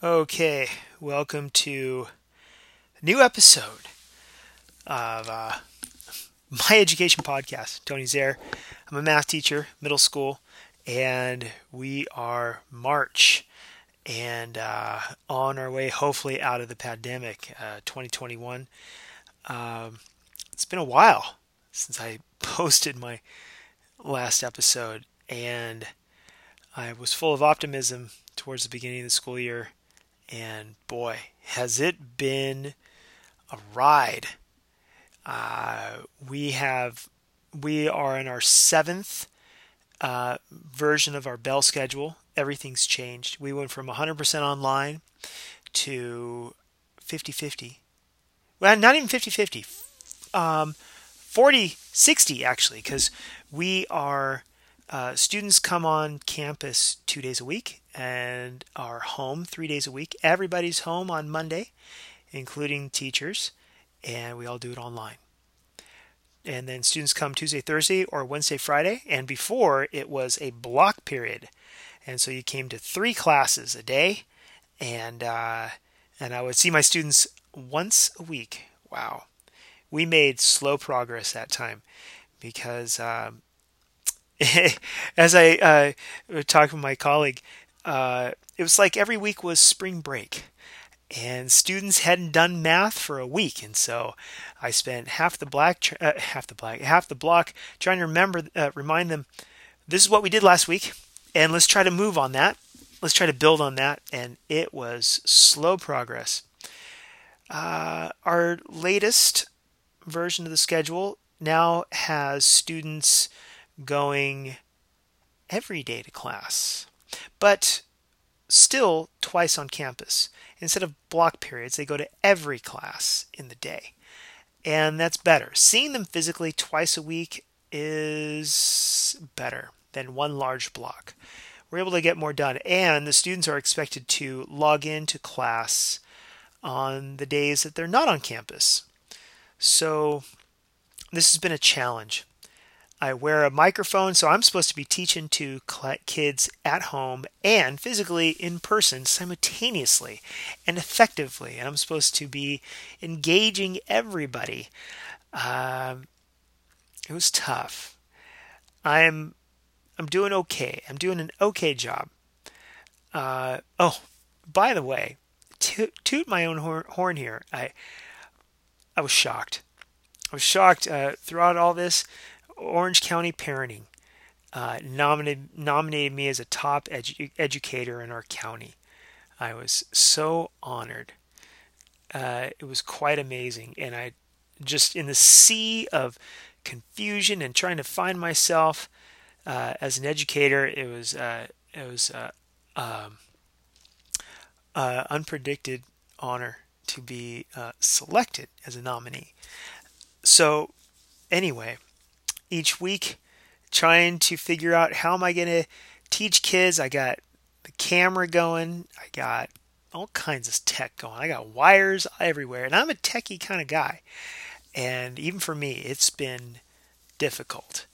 Okay, welcome to a new episode of uh, my education podcast. Tony Zerrer. I'm a math teacher, middle school, and we are March and uh, on our way, hopefully, out of the pandemic, uh, 2021. Um, it's been a while since I posted my last episode, and I was full of optimism towards the beginning of the school year and boy, has it been a ride. Uh, we have we are in our seventh uh, version of our bell schedule. Everything's changed. We went from 100% online to 50 50. Well, not even 50 50. Um, 40 60 actually, because we are uh, students come on campus two days a week and are home three days a week. Everybody's home on Monday, including teachers, and we all do it online. And then students come Tuesday, Thursday, or Wednesday, Friday. And before it was a block period, and so you came to three classes a day, and uh, and I would see my students once a week. Wow, we made slow progress that time because. Um, as I uh, talked with my colleague, uh, it was like every week was spring break, and students hadn't done math for a week, and so I spent half the black, uh, half the black, half the block trying to remember, uh, remind them, this is what we did last week, and let's try to move on that. Let's try to build on that, and it was slow progress. Uh, our latest version of the schedule now has students going every day to class, but still twice on campus. Instead of block periods, they go to every class in the day. And that's better. Seeing them physically twice a week is better than one large block. We're able to get more done, and the students are expected to log into class on the days that they're not on campus. So, this has been a challenge. I wear a microphone, so I'm supposed to be teaching to kids at home and physically in person simultaneously and effectively. And I'm supposed to be engaging everybody. Um, it was tough. I'm I'm doing okay. I'm doing an okay job. Uh, oh, by the way, toot, toot my own horn here. I I was shocked. I was shocked uh, throughout all this. Orange County Parenting uh, nominated nominated me as a top edu- educator in our county. I was so honored. Uh, it was quite amazing, and I just in the sea of confusion and trying to find myself uh, as an educator. It was uh, it was uh, um, uh, unpredicted honor to be selected as a nominee. So, anyway, each week trying to figure out how am I going to teach kids. I got the camera going. I got all kinds of tech going. I got wires everywhere, and I'm a techie kind of guy. And even for me, it's been difficult.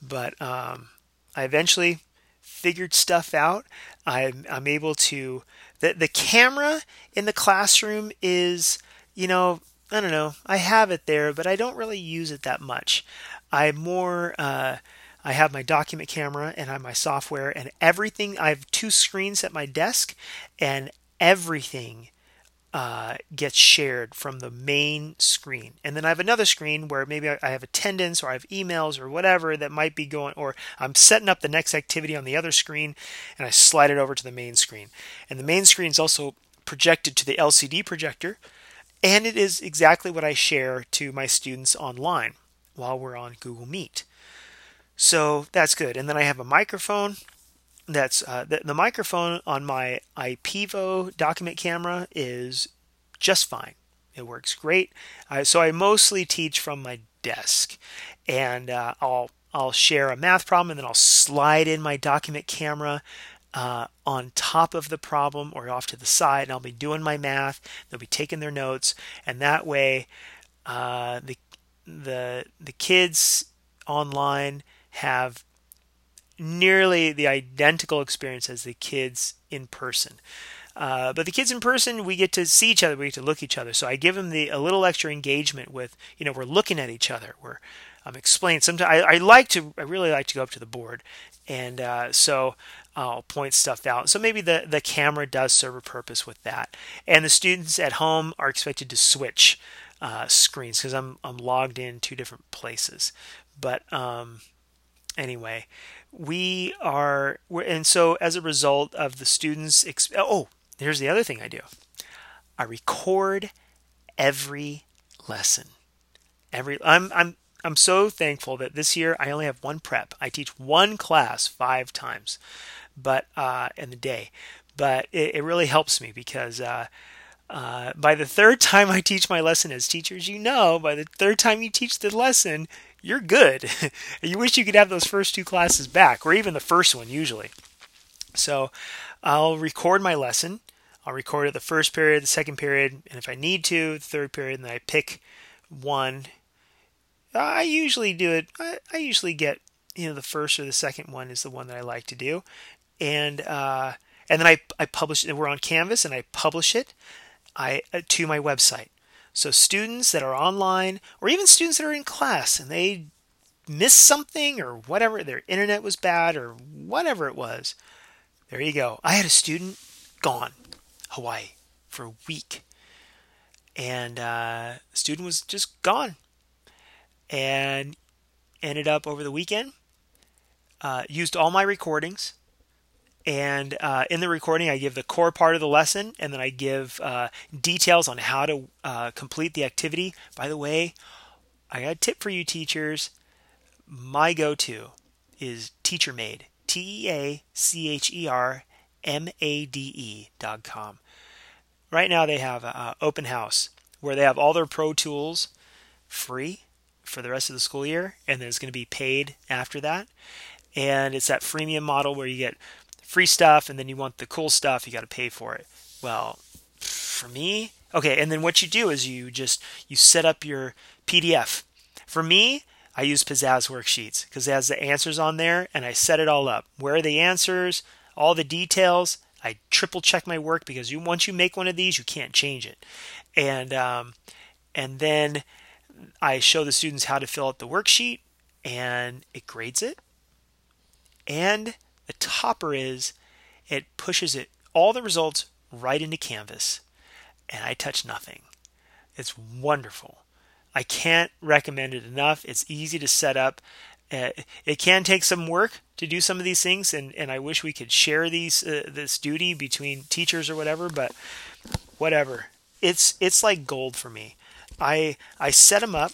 But um, I eventually figured stuff out. I'm, I'm able to. The, the camera in the classroom is, you know, I don't know. I have it there, but I don't really use it that much. I more uh, I have my document camera and I have my software and everything. I have two screens at my desk, and everything uh, gets shared from the main screen. And then I have another screen where maybe I have attendance or I have emails or whatever that might be going, or I'm setting up the next activity on the other screen and I slide it over to the main screen. And the main screen is also projected to the LCD projector, and it is exactly what I share to my students online while we're on Google Meet. So that's good. And then I have a microphone. That's uh, the, the microphone on my IPEVO document camera is just fine. It works great. Uh, so I mostly teach from my desk, and uh, I'll I'll share a math problem, and then I'll slide in my document camera uh, on top of the problem or off to the side, and I'll be doing my math. They'll be taking their notes, and that way, uh, the the the kids online have nearly the identical experience as the kids in person. Uh, but the kids in person, we get to see each other, we get to look at each other. So I give them the a little extra engagement with, you know, we're looking at each other, we're I'm explaining. Sometimes I, I like to, I really like to go up to the board, and uh, so I'll point stuff out. So maybe the the camera does serve a purpose with that. And the students at home are expected to switch uh, screens because I'm I'm logged in two different places. But um, anyway, we are, and so as a result of the students, exp- oh, here's the other thing I do. I record every lesson. Every I'm I'm I'm so thankful that this year I only have one prep. I teach one class five times, but uh, in the day. But it, it really helps me because uh, uh, by the third time I teach my lesson, as teachers, you know, by the third time you teach the lesson, you're good. you wish you could have those first two classes back, or even the first one, usually. So I'll record my lesson. I'll record it the first period, the second period, and if I need to, the third period, and then I pick one. I usually do it. I, I usually get you know the first or the second one is the one that I like to do, and uh, and then I I publish. It. We're on Canvas, and I publish it. I uh, to my website. So students that are online or even students that are in class and they missed something or whatever, their internet was bad or whatever it was. There you go. I had a student gone Hawaii for a week. And uh, student was just gone. And ended up over the weekend, uh, used all my recordings, and uh, in the recording, I give the core part of the lesson, and then I give uh, details on how to uh, complete the activity. By the way, I got a tip for you teachers. My go to is TeacherMade, T E A C H E R M A D E dot com. Right now, they have an open house where they have all their pro tools free for the rest of the school year, and then it's going to be paid after that. And it's that freemium model where you get free stuff and then you want the cool stuff, you got to pay for it. Well, for me, okay, and then what you do is you just you set up your PDF. For me, I use Pizzazz worksheets because it has the answers on there and I set it all up. Where are the answers, all the details. I triple check my work because you once you make one of these, you can't change it. And um, and then I show the students how to fill out the worksheet and it grades it. And the topper is it pushes it all the results right into Canvas, and I touch nothing. It's wonderful. I can't recommend it enough. It's easy to set up. Uh, it can take some work to do some of these things, and, and I wish we could share these uh, this duty between teachers or whatever. But whatever, it's it's like gold for me. I I set them up,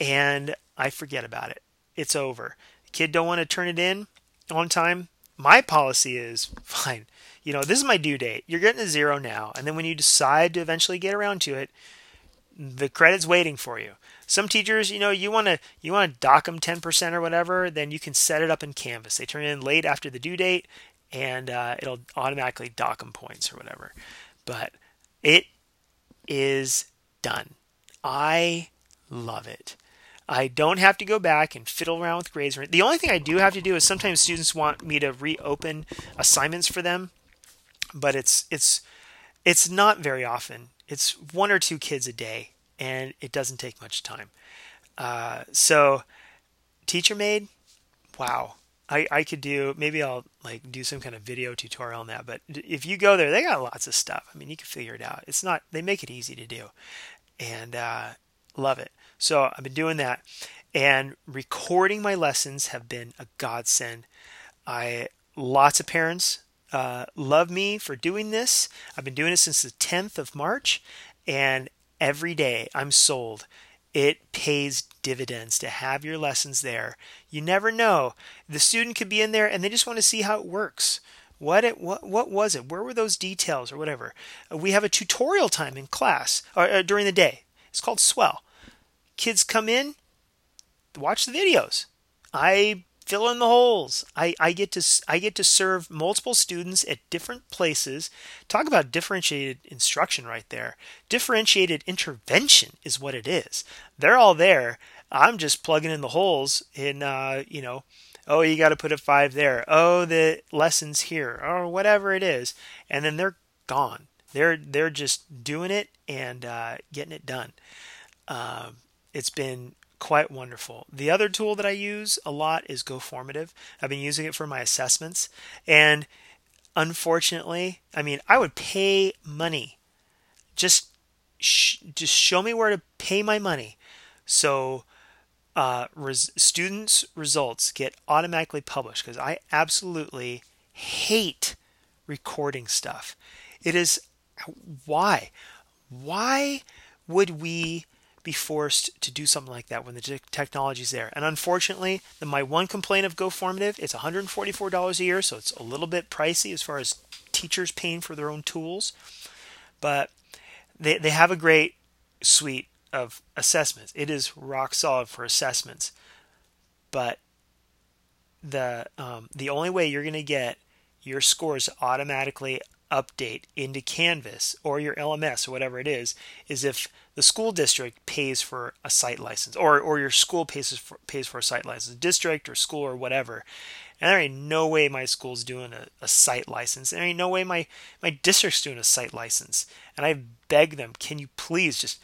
and I forget about it. It's over. Kid don't want to turn it in on time my policy is fine. You know, this is my due date. You're getting a zero now, and then when you decide to eventually get around to it, the credit's waiting for you. Some teachers, you know, you want to you want to dock them 10% or whatever, then you can set it up in Canvas. They turn in late after the due date, and uh, it'll automatically dock them points or whatever. But it is done. I love it. I don't have to go back and fiddle around with grades. The only thing I do have to do is sometimes students want me to reopen assignments for them, but it's it's it's not very often. It's one or two kids a day, and it doesn't take much time. Uh, so, TeacherMade, wow. I, I could do maybe I'll like do some kind of video tutorial on that. But if you go there, they got lots of stuff. I mean, you can figure it out. It's not they make it easy to do, and uh, love it. So I've been doing that, and recording my lessons have been a godsend. I lots of parents uh, love me for doing this. I've been doing it since the 10th of March, and every day I'm sold. It pays dividends to have your lessons there. You never know. The student could be in there and they just want to see how it works. What it what what was it? Where were those details or whatever? We have a tutorial time in class or, or during the day. It's called Swell kids come in, watch the videos. I fill in the holes. I, I get to I get to serve multiple students at different places. Talk about differentiated instruction right there. Differentiated intervention is what it is. They're all there. I'm just plugging in the holes in uh, you know Oh, you got to put a five there. Oh, the lessons here, or whatever it is, and then they're gone. They're they're just doing it and uh, getting it done. Uh, it's been quite wonderful. The other tool that I use a lot is GoFormative. I've been using it for my assessments, and unfortunately, I mean, I would pay money just sh- just show me where to pay my money. So uh, res- students' results get automatically published because I absolutely hate recording stuff. It is why? Why would we be forced to do something like that when the technology is there? And unfortunately, the, my one complaint of GoFormative, it's $144 a year, so it's a little bit pricey as far as teachers paying for their own tools. But they, they have a great suite of assessments. It is rock solid for assessments. But the um, the only way you're going to get your scores automatically update into Canvas or your LMS or whatever it is is if the school district pays for a site license or, or your school pays for, pays for a site license, district or school or whatever. And there ain't no way my school's doing a, a site license. There ain't no way my, my district's doing a site license. And I beg them, can you please just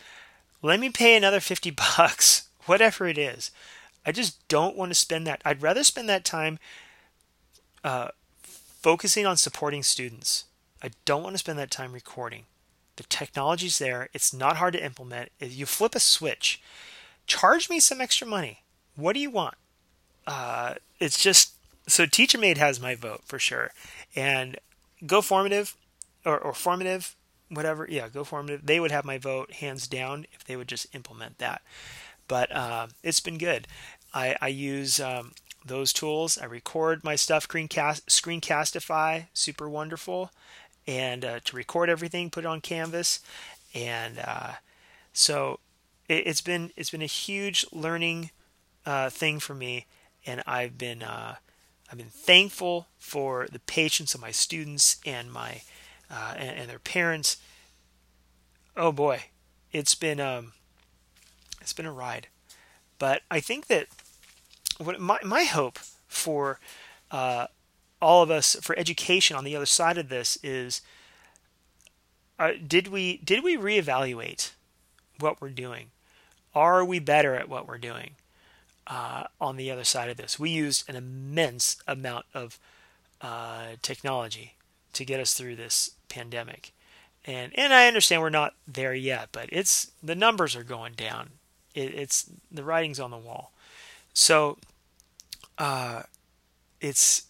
let me pay another 50 bucks, whatever it is. I just don't want to spend that. I'd rather spend that time uh, focusing on supporting students. I don't want to spend that time recording. The technology's there. It's not hard to implement. If you flip a switch, charge me some extra money. What do you want? Uh, it's just so TeacherMade has my vote for sure, and GoFormative or, or Formative, whatever. Yeah, Go Formative. They would have my vote hands down if they would just implement that. But uh, it's been good. I, I use um, those tools. I record my stuff. Screencast, Screencastify, super wonderful, and uh, to record everything, put it on Canvas, and uh, so it, has been it's been a huge learning uh, thing for me, and I've been uh, I've been thankful for the patience of my students and my uh, and, and, their parents. Oh boy, it's been um, it's been a ride, but I think that what my my hope for uh, all of us for education on the other side of this is uh, did we did we reevaluate what we're doing? Are we better at what we're doing? uh, on the other side of this. We used an immense amount of uh, technology to get us through this pandemic. And, and I understand we're not there yet, but it's the numbers are going down. It, it's the writing's on the wall. So uh, it's it,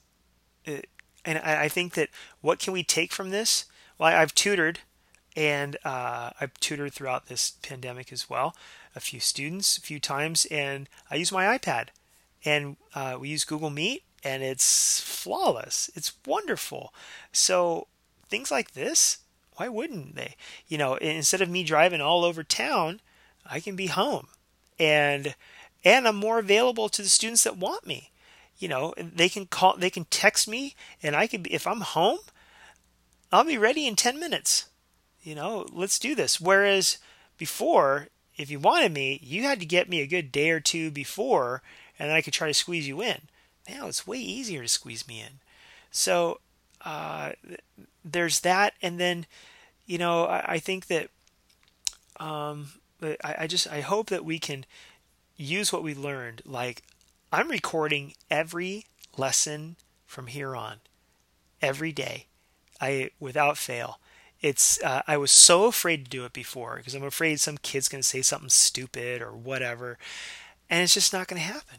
and I, think that what can we take from this? Well, I've tutored and uh, I've tutored throughout this pandemic as well a few students a few times, and I use my iPad, and uh, we use Google Meet, and it's flawless. It's wonderful. So things like this, why wouldn't they? You know, instead of me driving all over town, I can be home, and and I'm more available to the students that want me. You know, they can call, they can text me, and I could, if I'm home, I'll be ready in ten minutes. You know, let's do this. Whereas before, if you wanted me, you had to get me a good day or two before, and then I could try to squeeze you in. Now it's way easier to squeeze me in. So uh, there's that, and then you know I, I think that um, I, I just I hope that we can use what we learned. Like I'm recording every lesson from here on, every day, I without fail it's uh, I was so afraid to do it before because I'm afraid some kid's going to say something stupid or whatever, and it's just not going to happen.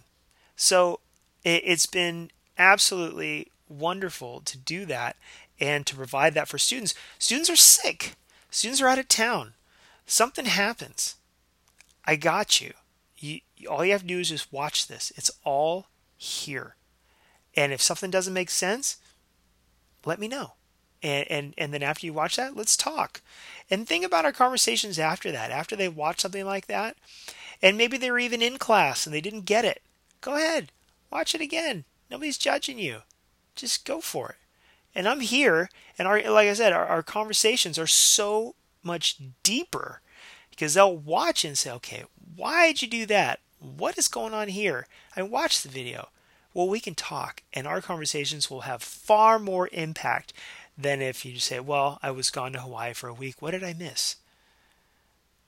So it, it's been absolutely wonderful to do that and to provide that for students. Students are sick. Students are out of town. Something happens. I got you. You. All you have to do is just watch this. It's all here. And if something doesn't make sense, let me know and, and and then after you watch that let's talk and think about our conversations after that after they watch something like that and maybe they were even in class and they didn't get it go ahead watch it again nobody's judging you just go for it and i'm here and our like i said our, our conversations are so much deeper because they'll watch and say okay why'd you do that what is going on here i watched the video well, we can talk, and our conversations will have far more impact than if you say, well, I was gone to Hawaii for a week. What did I miss?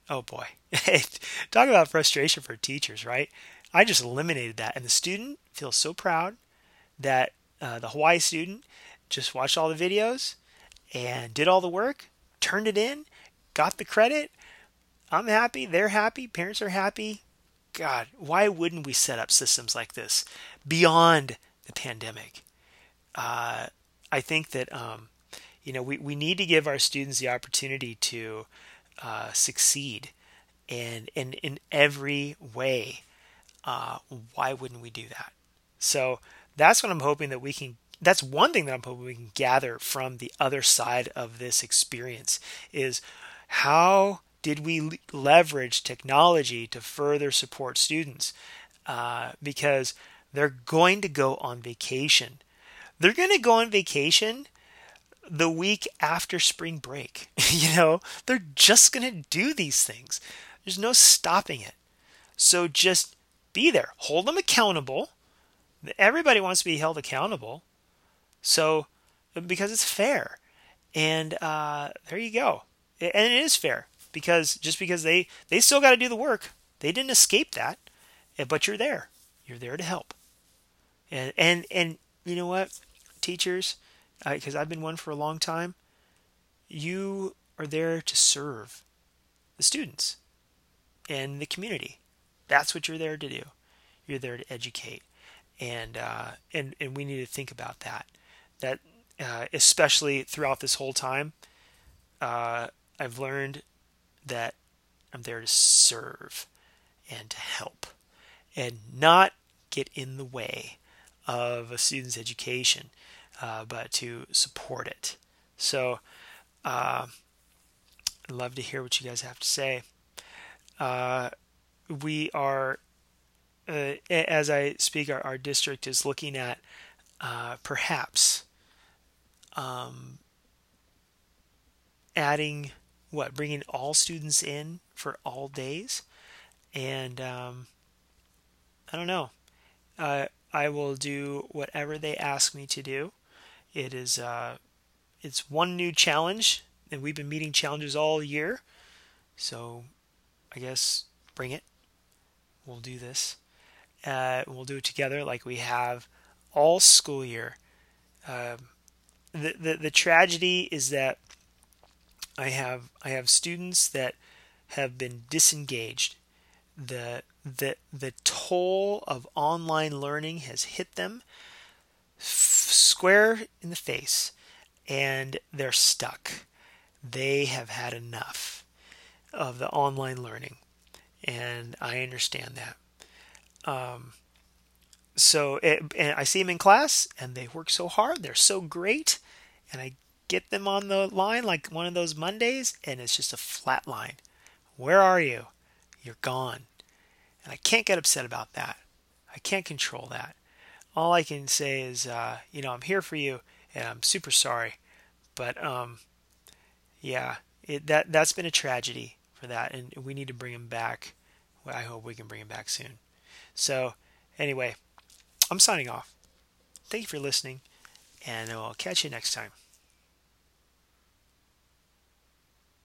Oh boy. Talk about frustration for teachers, right? I just eliminated that. And the student feels so proud that uh, the Hawaii student just watched all the videos and did all the work, turned it in, got the credit. I'm happy. They're happy. Parents are happy. God, why wouldn't we set up systems like this beyond the pandemic? Uh, I think that um, you know we, we need to give our students the opportunity to uh, succeed, and in in every way. Uh, why wouldn't we do that? So that's what I'm hoping that we can. That's one thing that I'm hoping we can gather from the other side of this experience is how did we leverage technology to further support students? Uh, because they're going to go on vacation. They're going to go on vacation the week after spring break. you know, they're just going to do these things. There's no stopping it. So just be there, hold them accountable. Everybody wants to be held accountable. So, because it's fair. And uh, there you go. And it is fair because just because they they still got to do the work. They didn't escape that, eh, but you're there. You're there to help. And and and you know what, teachers, because uh, I've been one for a long time. You are there to serve the students and the community. That's what you're there to do. You're there to educate, and uh, and and we need to think about that. That uh, especially throughout this whole time, uh, I've learned that I'm there to serve and to help and not get in the way of a student's education, uh, but to support it. So, uh, I'd love to hear what you guys have to say. Uh, we are, uh, as I speak, our, our, district is looking at uh, perhaps um, adding what bringing all students in for all days, and um, I don't know. Uh, I will do whatever they ask me to do. It is uh, it's one new challenge, and we've been meeting challenges all year. So I guess bring it. We'll do this. Uh, we'll do it together like we have all school year. Um, the, the the tragedy is that I have I have students that have been disengaged. The the the toll of online learning has hit them square in the face and they're stuck. They have had enough of the online learning and I understand that. Um, so it, and I see them in class and they work so hard, they're so great, and I get them on the line like one of those Mondays, and it's just a flat line. Where are you? You're gone. And I can't get upset about that. I can't control that. All I can say is, uh, you know, I'm here for you, and I'm super sorry. But um, yeah, it, that that's been a tragedy for that, and we need to bring him back. I hope we can bring him back soon. So, anyway, I'm signing off. Thank you for listening, and I'll catch you next time.